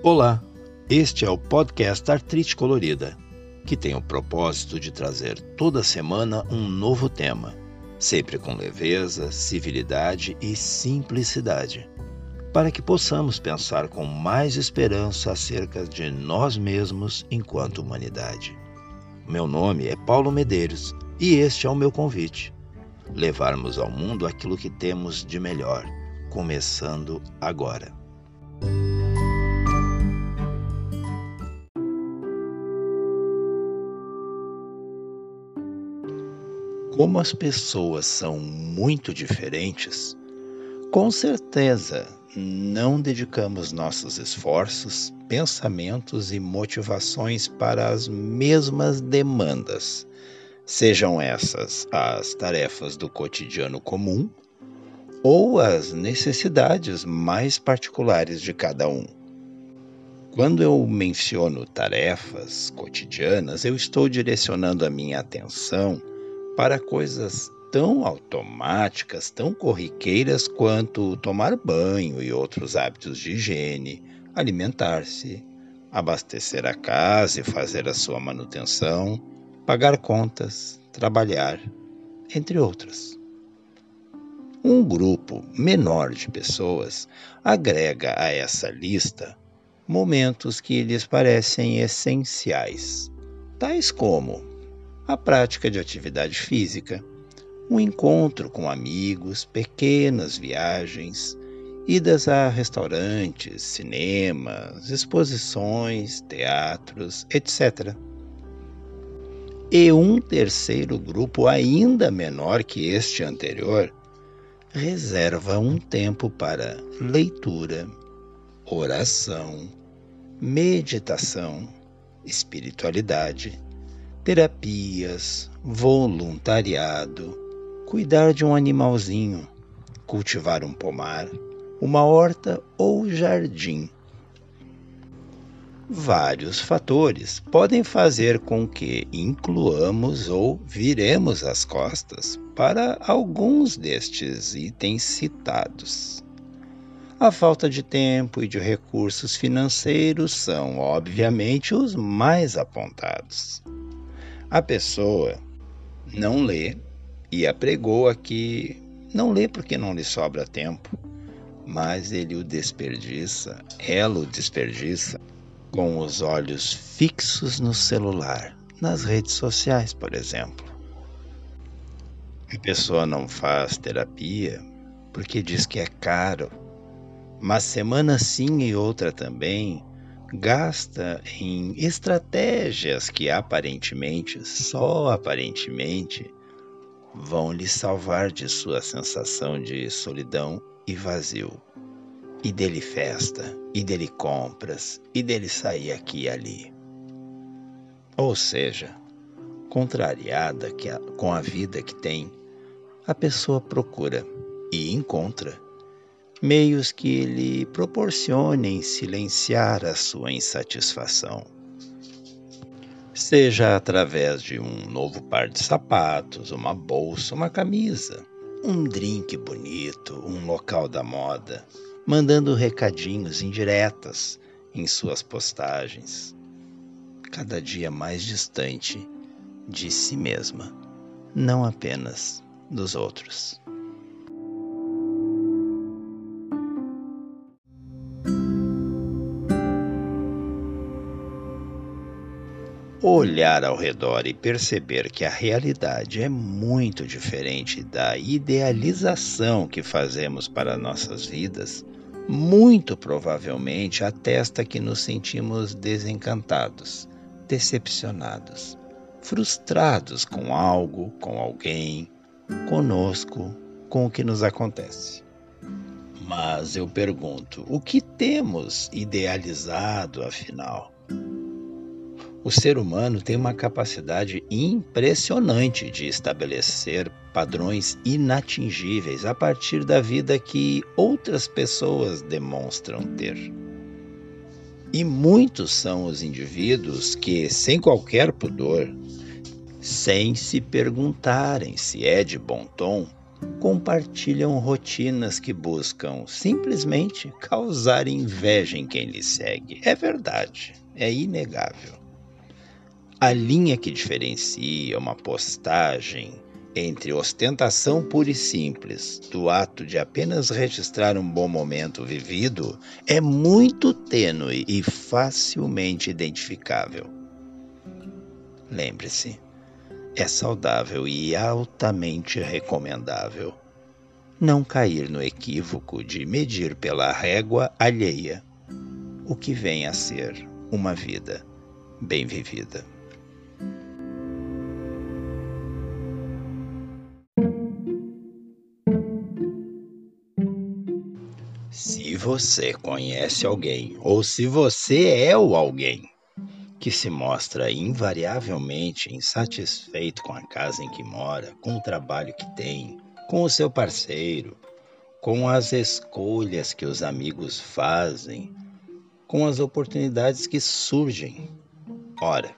Olá, este é o podcast Artrite Colorida, que tem o propósito de trazer toda semana um novo tema, sempre com leveza, civilidade e simplicidade, para que possamos pensar com mais esperança acerca de nós mesmos enquanto humanidade. Meu nome é Paulo Medeiros e este é o meu convite: levarmos ao mundo aquilo que temos de melhor, começando agora. Como as pessoas são muito diferentes, com certeza não dedicamos nossos esforços, pensamentos e motivações para as mesmas demandas, sejam essas as tarefas do cotidiano comum ou as necessidades mais particulares de cada um. Quando eu menciono tarefas cotidianas, eu estou direcionando a minha atenção para coisas tão automáticas, tão corriqueiras quanto tomar banho e outros hábitos de higiene, alimentar-se, abastecer a casa e fazer a sua manutenção, pagar contas, trabalhar, entre outras. Um grupo menor de pessoas agrega a essa lista momentos que lhes parecem essenciais, tais como a prática de atividade física, um encontro com amigos, pequenas viagens, idas a restaurantes, cinemas, exposições, teatros, etc. E um terceiro grupo, ainda menor que este anterior, reserva um tempo para leitura, oração, meditação, espiritualidade terapias, voluntariado, cuidar de um animalzinho, cultivar um pomar, uma horta ou jardim. Vários fatores podem fazer com que incluamos ou viremos as costas para alguns destes itens citados. A falta de tempo e de recursos financeiros são, obviamente, os mais apontados. A pessoa não lê e apregoa que não lê porque não lhe sobra tempo, mas ele o desperdiça, ela o desperdiça com os olhos fixos no celular, nas redes sociais, por exemplo. A pessoa não faz terapia porque diz que é caro, mas semana sim e outra também gasta em estratégias que aparentemente, só aparentemente, vão lhe salvar de sua sensação de solidão e vazio. E dele festa, e dele compras, e dele sair aqui e ali. Ou seja, contrariada com a vida que tem, a pessoa procura e encontra meios que lhe proporcionem silenciar a sua insatisfação. Seja através de um novo par de sapatos, uma bolsa, uma camisa, um drink bonito, um local da moda, mandando recadinhos indiretas em suas postagens, cada dia mais distante de si mesma, não apenas dos outros. Olhar ao redor e perceber que a realidade é muito diferente da idealização que fazemos para nossas vidas, muito provavelmente atesta que nos sentimos desencantados, decepcionados, frustrados com algo, com alguém, conosco, com o que nos acontece. Mas eu pergunto: o que temos idealizado afinal? O ser humano tem uma capacidade impressionante de estabelecer padrões inatingíveis a partir da vida que outras pessoas demonstram ter. E muitos são os indivíduos que, sem qualquer pudor, sem se perguntarem se é de bom tom, compartilham rotinas que buscam simplesmente causar inveja em quem lhe segue. É verdade, é inegável. A linha que diferencia uma postagem entre ostentação pura e simples do ato de apenas registrar um bom momento vivido é muito tênue e facilmente identificável. Lembre-se, é saudável e altamente recomendável não cair no equívoco de medir pela régua alheia o que vem a ser uma vida bem vivida. Você conhece alguém ou se você é o alguém que se mostra invariavelmente insatisfeito com a casa em que mora, com o trabalho que tem, com o seu parceiro, com as escolhas que os amigos fazem, com as oportunidades que surgem. Ora,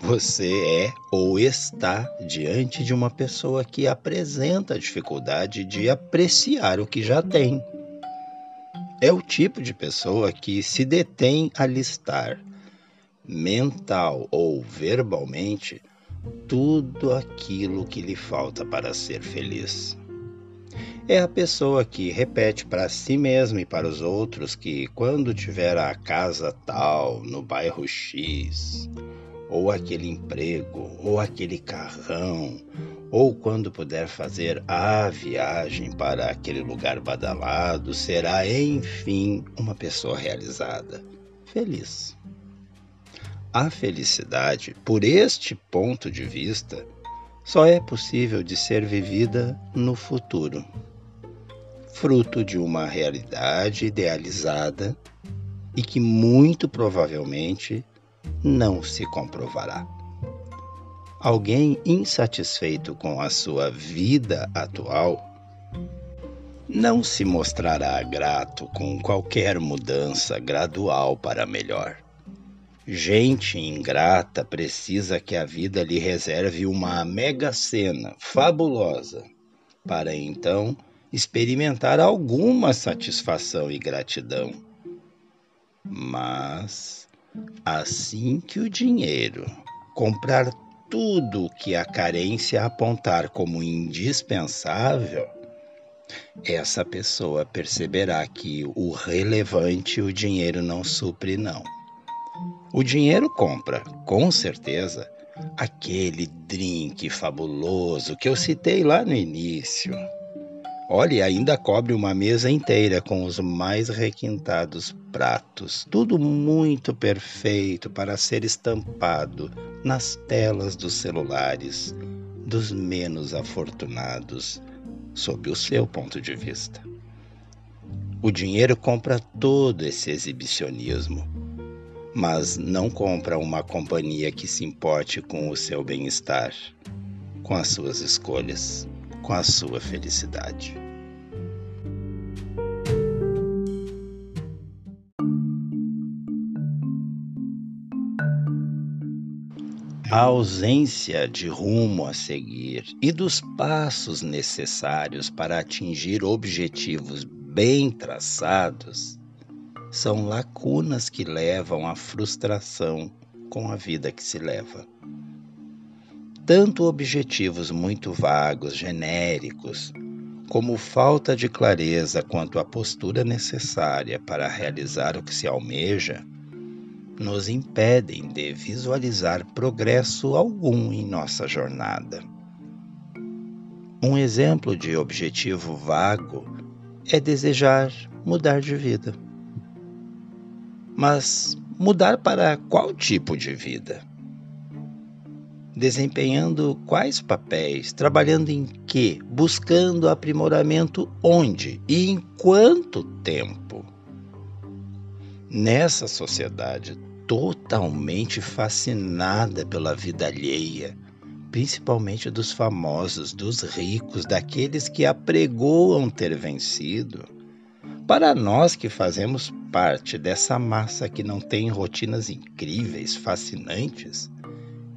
você é ou está diante de uma pessoa que apresenta dificuldade de apreciar o que já tem. É o tipo de pessoa que se detém a listar mental ou verbalmente, tudo aquilo que lhe falta para ser feliz. É a pessoa que repete para si mesma e para os outros que quando tiver a casa tal, no bairro X, ou aquele emprego, ou aquele carrão, ou quando puder fazer a viagem para aquele lugar badalado, será enfim uma pessoa realizada, feliz. A felicidade, por este ponto de vista, só é possível de ser vivida no futuro, fruto de uma realidade idealizada e que muito provavelmente não se comprovará. Alguém insatisfeito com a sua vida atual não se mostrará grato com qualquer mudança gradual para melhor. Gente ingrata precisa que a vida lhe reserve uma mega cena fabulosa para então experimentar alguma satisfação e gratidão. Mas assim que o dinheiro comprar tudo que a carência apontar como indispensável, essa pessoa perceberá que o relevante o dinheiro não supre não. O dinheiro compra, com certeza, aquele drink fabuloso que eu citei lá no início. Olha, ainda cobre uma mesa inteira com os mais requintados pratos, tudo muito perfeito para ser estampado nas telas dos celulares dos menos afortunados, sob o seu ponto de vista. O dinheiro compra todo esse exibicionismo mas não compra uma companhia que se importe com o seu bem-estar, com as suas escolhas, com a sua felicidade. A ausência de rumo a seguir e dos passos necessários para atingir objetivos bem traçados são lacunas que levam à frustração com a vida que se leva. Tanto objetivos muito vagos, genéricos, como falta de clareza quanto a postura necessária para realizar o que se almeja, nos impedem de visualizar progresso algum em nossa jornada. Um exemplo de objetivo vago é desejar mudar de vida. Mas mudar para qual tipo de vida? Desempenhando quais papéis? Trabalhando em que? Buscando aprimoramento onde? E em quanto tempo? Nessa sociedade totalmente fascinada pela vida alheia, principalmente dos famosos, dos ricos, daqueles que apregoam ter vencido, para nós que fazemos parte dessa massa que não tem rotinas incríveis, fascinantes,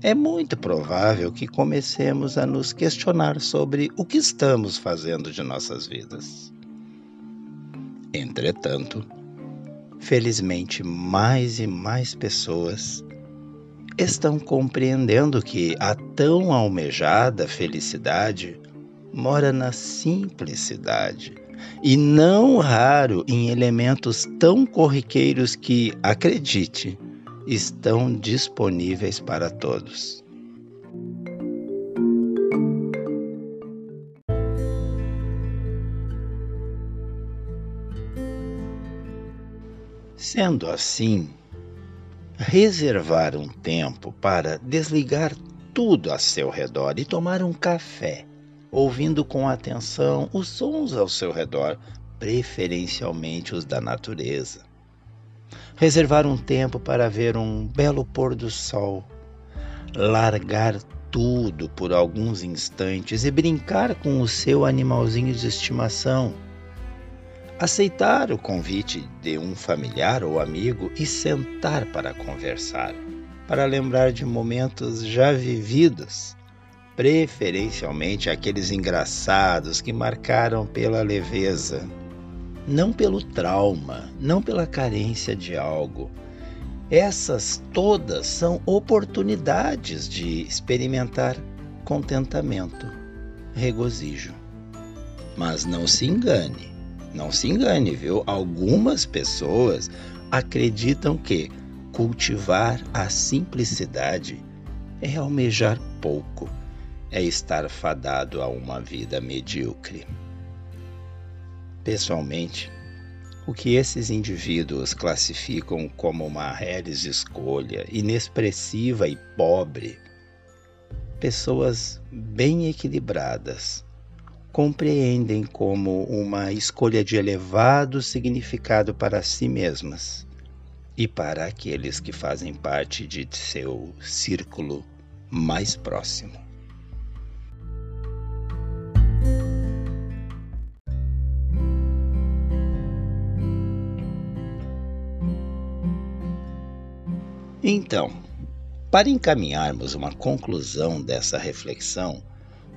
é muito provável que comecemos a nos questionar sobre o que estamos fazendo de nossas vidas. Entretanto, felizmente, mais e mais pessoas estão compreendendo que a tão almejada felicidade mora na simplicidade e não raro em elementos tão corriqueiros que, acredite, estão disponíveis para todos. Sendo assim, reservar um tempo para desligar tudo a seu redor e tomar um café, ouvindo com atenção os sons ao seu redor, preferencialmente os da natureza. Reservar um tempo para ver um belo pôr do sol, largar tudo por alguns instantes e brincar com o seu animalzinho de estimação aceitar o convite de um familiar ou amigo e sentar para conversar, para lembrar de momentos já vividos, preferencialmente aqueles engraçados que marcaram pela leveza, não pelo trauma, não pela carência de algo. Essas todas são oportunidades de experimentar contentamento, regozijo. Mas não se engane, não se engane, viu? Algumas pessoas acreditam que cultivar a simplicidade é almejar pouco, é estar fadado a uma vida medíocre. Pessoalmente, o que esses indivíduos classificam como uma reles escolha inexpressiva e pobre, pessoas bem equilibradas compreendem como uma escolha de elevado significado para si mesmas e para aqueles que fazem parte de seu círculo mais próximo. Então, para encaminharmos uma conclusão dessa reflexão,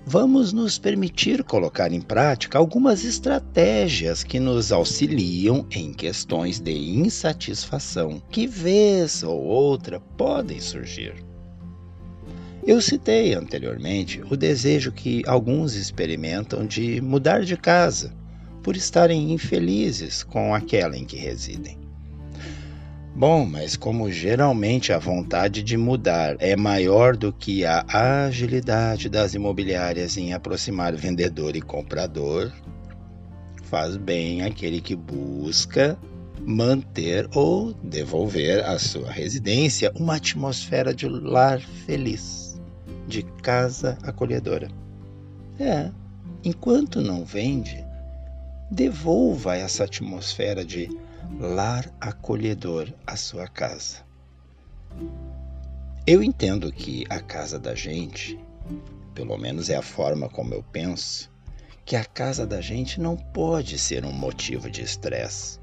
vamos nos permitir colocar em prática algumas estratégias que nos auxiliam em questões de insatisfação que, vez ou outra, podem surgir. Eu citei anteriormente o desejo que alguns experimentam de mudar de casa por estarem infelizes com aquela em que residem. Bom, mas como geralmente a vontade de mudar é maior do que a agilidade das imobiliárias em aproximar vendedor e comprador, faz bem aquele que busca manter ou devolver à sua residência uma atmosfera de lar feliz, de casa acolhedora. É, enquanto não vende, devolva essa atmosfera de lar acolhedor à sua casa. Eu entendo que a casa da gente, pelo menos é a forma como eu penso, que a casa da gente não pode ser um motivo de estresse.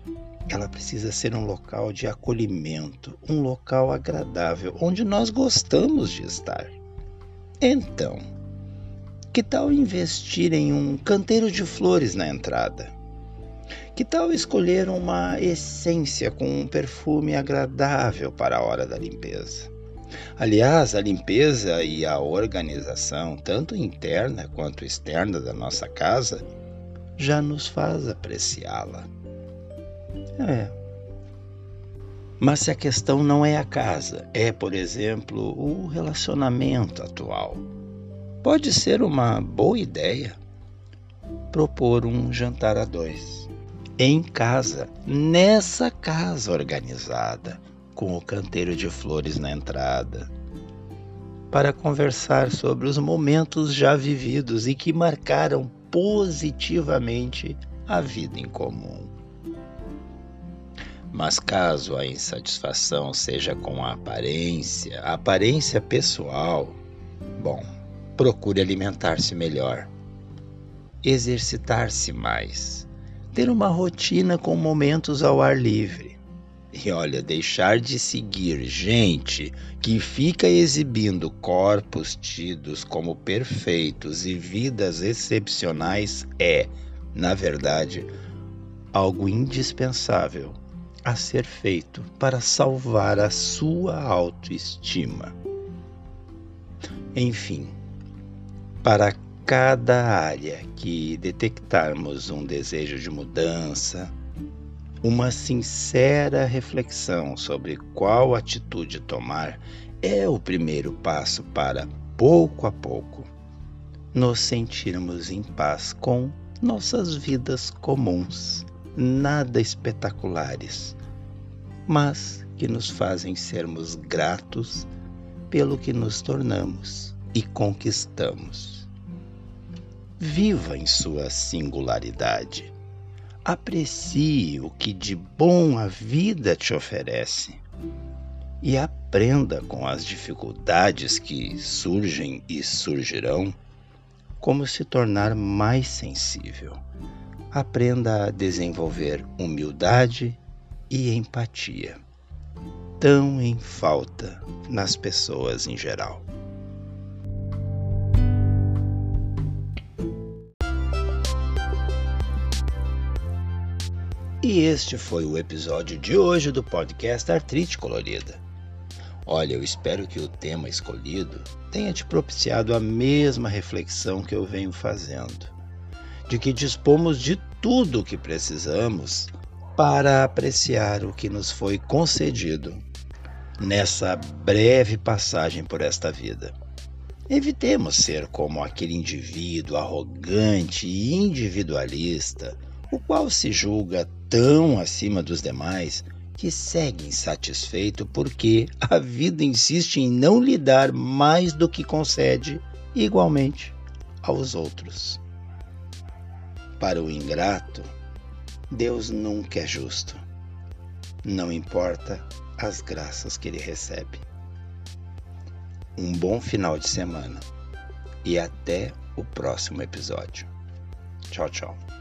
Ela precisa ser um local de acolhimento, um local agradável, onde nós gostamos de estar. Então, que tal investir em um canteiro de flores na entrada? Que tal escolher uma essência com um perfume agradável para a hora da limpeza? Aliás, a limpeza e a organização, tanto interna quanto externa da nossa casa, já nos faz apreciá-la. É. Mas se a questão não é a casa, é, por exemplo, o relacionamento atual, pode ser uma boa ideia propor um jantar a dois em casa, nessa casa organizada, com o canteiro de flores na entrada, para conversar sobre os momentos já vividos e que marcaram positivamente a vida em comum. Mas caso a insatisfação seja com a aparência, a aparência pessoal, bom, procure alimentar-se melhor, exercitar-se mais ter uma rotina com momentos ao ar livre, E olha, deixar de seguir gente que fica exibindo corpos tidos como perfeitos e vidas excepcionais é, na verdade, algo indispensável a ser feito para salvar a sua autoestima. Enfim, para cada área que detectarmos um desejo de mudança, uma sincera reflexão sobre qual atitude tomar é o primeiro passo para, pouco a pouco, nos sentirmos em paz com nossas vidas comuns, nada espetaculares, mas que nos fazem sermos gratos pelo que nos tornamos e conquistamos. Viva em sua singularidade. Aprecie o que de bom a vida te oferece e aprenda com as dificuldades que surgem e surgirão como se tornar mais sensível. Aprenda a desenvolver humildade e empatia, tão em falta nas pessoas em geral. E este foi o episódio de hoje do podcast Artrite Colorida. Olha, eu espero que o tema escolhido tenha te propiciado a mesma reflexão que eu venho fazendo, de que dispomos de tudo o que precisamos para apreciar o que nos foi concedido nessa breve passagem por esta vida. Evitemos ser como aquele indivíduo arrogante e individualista o qual se julga tão acima dos demais que segue insatisfeito porque a vida insiste em não lhe dar mais do que concede igualmente aos outros. Para o ingrato, Deus nunca é justo. Não importa as graças que ele recebe. Um bom final de semana e até o próximo episódio. Tchau, tchau.